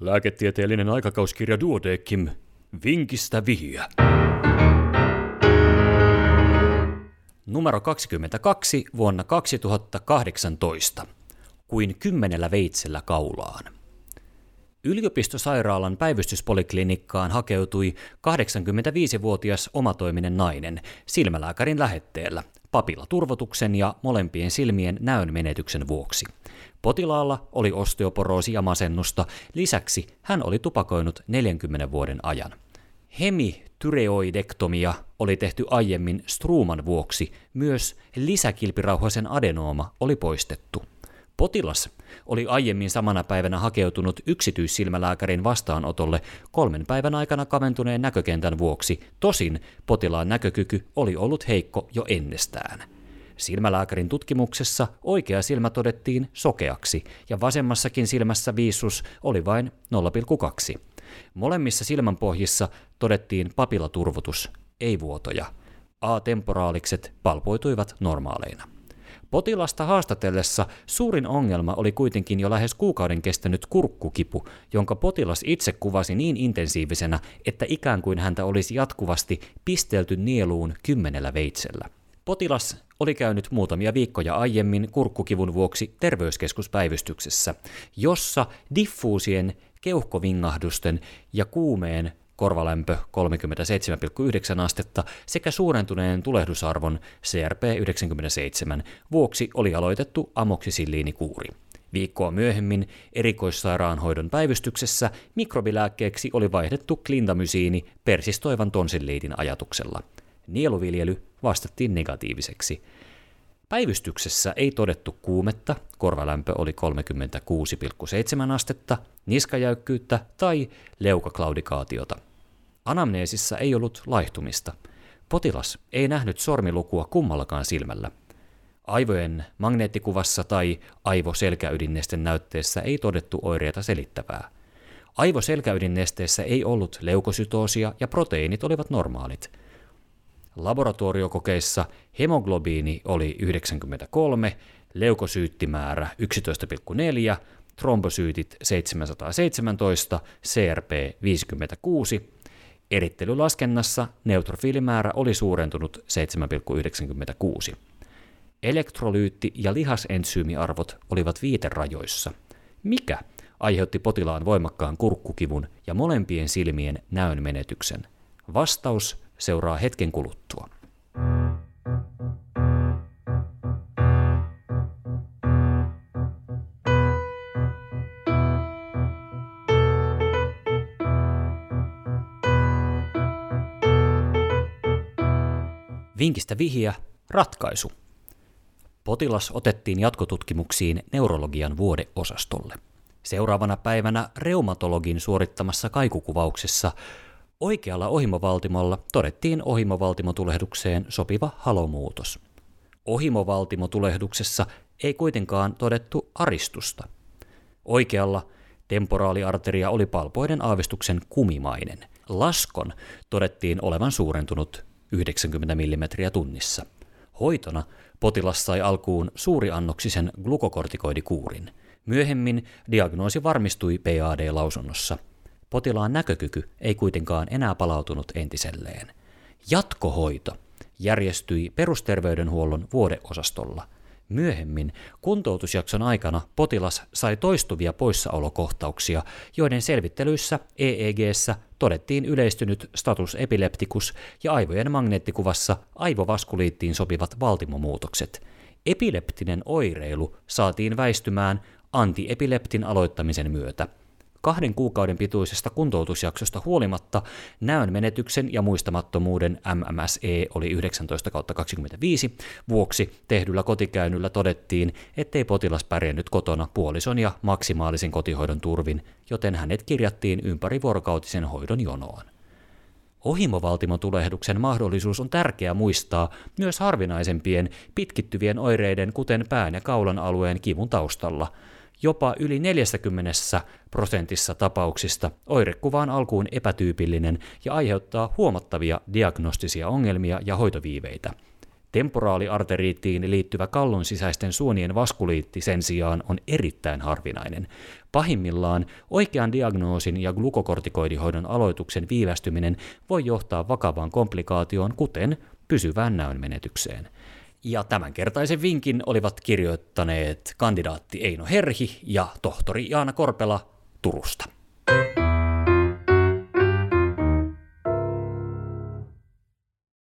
Lääketieteellinen aikakauskirja Duodekim. Vinkistä vihiä. Numero 22 vuonna 2018. Kuin kymmenellä veitsellä kaulaan. Yliopistosairaalan päivystyspoliklinikkaan hakeutui 85-vuotias omatoiminen nainen silmälääkärin lähetteellä papilaturvotuksen ja molempien silmien näön menetyksen vuoksi. Potilaalla oli osteoporoosi ja masennusta, lisäksi hän oli tupakoinut 40 vuoden ajan. Hemityreoidektomia oli tehty aiemmin struuman vuoksi, myös lisäkilpirauhasen adenooma oli poistettu. Potilas oli aiemmin samana päivänä hakeutunut yksityissilmälääkärin vastaanotolle kolmen päivän aikana kaventuneen näkökentän vuoksi, tosin potilaan näkökyky oli ollut heikko jo ennestään. Silmälääkärin tutkimuksessa oikea silmä todettiin sokeaksi ja vasemmassakin silmässä viisus oli vain 0,2. Molemmissa silmänpohjissa todettiin papilaturvotus, ei vuotoja. A-temporaalikset palpoituivat normaaleina. Potilasta haastatellessa suurin ongelma oli kuitenkin jo lähes kuukauden kestänyt kurkkukipu, jonka potilas itse kuvasi niin intensiivisenä, että ikään kuin häntä olisi jatkuvasti pistelty nieluun kymmenellä veitsellä. Potilas oli käynyt muutamia viikkoja aiemmin kurkkukivun vuoksi terveyskeskuspäivystyksessä, jossa diffuusien keuhkovingahdusten ja kuumeen korvalämpö 37,9 astetta sekä suurentuneen tulehdusarvon CRP97 vuoksi oli aloitettu amoksisilliinikuuri. Viikkoa myöhemmin erikoissairaanhoidon päivystyksessä mikrobilääkkeeksi oli vaihdettu klindamysiini persistoivan tonsilliitin ajatuksella. Nieluviljely vastattiin negatiiviseksi. Päivystyksessä ei todettu kuumetta, korvalämpö oli 36,7 astetta, niskajäykkyyttä tai leukaklaudikaatiota. Anamneesissa ei ollut laihtumista. Potilas ei nähnyt sormilukua kummallakaan silmällä. Aivojen magneettikuvassa tai aivoselkäydinnesten näytteessä ei todettu oireita selittävää. Aivoselkäydinnesteessä ei ollut leukosytoosia ja proteiinit olivat normaalit. Laboratoriokokeissa hemoglobiini oli 93, leukosyyttimäärä 11,4, trombosyytit 717, CRP 56, Erittelylaskennassa neutrofiilimäärä oli suurentunut 7,96. Elektrolyytti- ja lihasensyymiarvot olivat viiterajoissa. Mikä aiheutti potilaan voimakkaan kurkkukivun ja molempien silmien näön menetyksen? Vastaus seuraa hetken kuluttua. Vinkistä vihiä, ratkaisu. Potilas otettiin jatkotutkimuksiin neurologian vuodeosastolle. Seuraavana päivänä reumatologin suorittamassa kaikukuvauksessa oikealla ohimovaltimolla todettiin ohimovaltimotulehdukseen sopiva halomuutos. Ohimovaltimotulehduksessa ei kuitenkaan todettu aristusta. Oikealla temporaaliarteria oli palpoiden aavistuksen kumimainen. Laskon todettiin olevan suurentunut 90 mm tunnissa. Hoitona potilas sai alkuun suuriannoksisen glukokortikoidikuurin. Myöhemmin diagnoosi varmistui PAD-lausunnossa. Potilaan näkökyky ei kuitenkaan enää palautunut entiselleen. Jatkohoito järjestyi perusterveydenhuollon vuodeosastolla – Myöhemmin kuntoutusjakson aikana potilas sai toistuvia poissaolokohtauksia, joiden selvittelyissä EEGssä todettiin yleistynyt status epileptikus ja aivojen magneettikuvassa aivovaskuliittiin sopivat valtimomuutokset. Epileptinen oireilu saatiin väistymään antiepileptin aloittamisen myötä – kahden kuukauden pituisesta kuntoutusjaksosta huolimatta näön menetyksen ja muistamattomuuden MMSE oli 19 25 vuoksi tehdyllä kotikäynnillä todettiin, ettei potilas pärjännyt kotona puolison ja maksimaalisen kotihoidon turvin, joten hänet kirjattiin ympärivuorokautisen hoidon jonoon. Ohimovaltimotulehduksen mahdollisuus on tärkeää muistaa myös harvinaisempien pitkittyvien oireiden, kuten pään ja kaulan alueen kivun taustalla – Jopa yli 40 prosentissa tapauksista oirekuva on alkuun epätyypillinen ja aiheuttaa huomattavia diagnostisia ongelmia ja hoitoviiveitä. Temporaaliarteriittiin liittyvä kallon sisäisten suonien vaskuliitti sen sijaan on erittäin harvinainen. Pahimmillaan oikean diagnoosin ja glukokortikoidihoidon aloituksen viivästyminen voi johtaa vakavaan komplikaatioon, kuten pysyvään näönmenetykseen. Ja tämänkertaisen vinkin olivat kirjoittaneet kandidaatti Eino Herhi ja tohtori Jaana Korpela Turusta.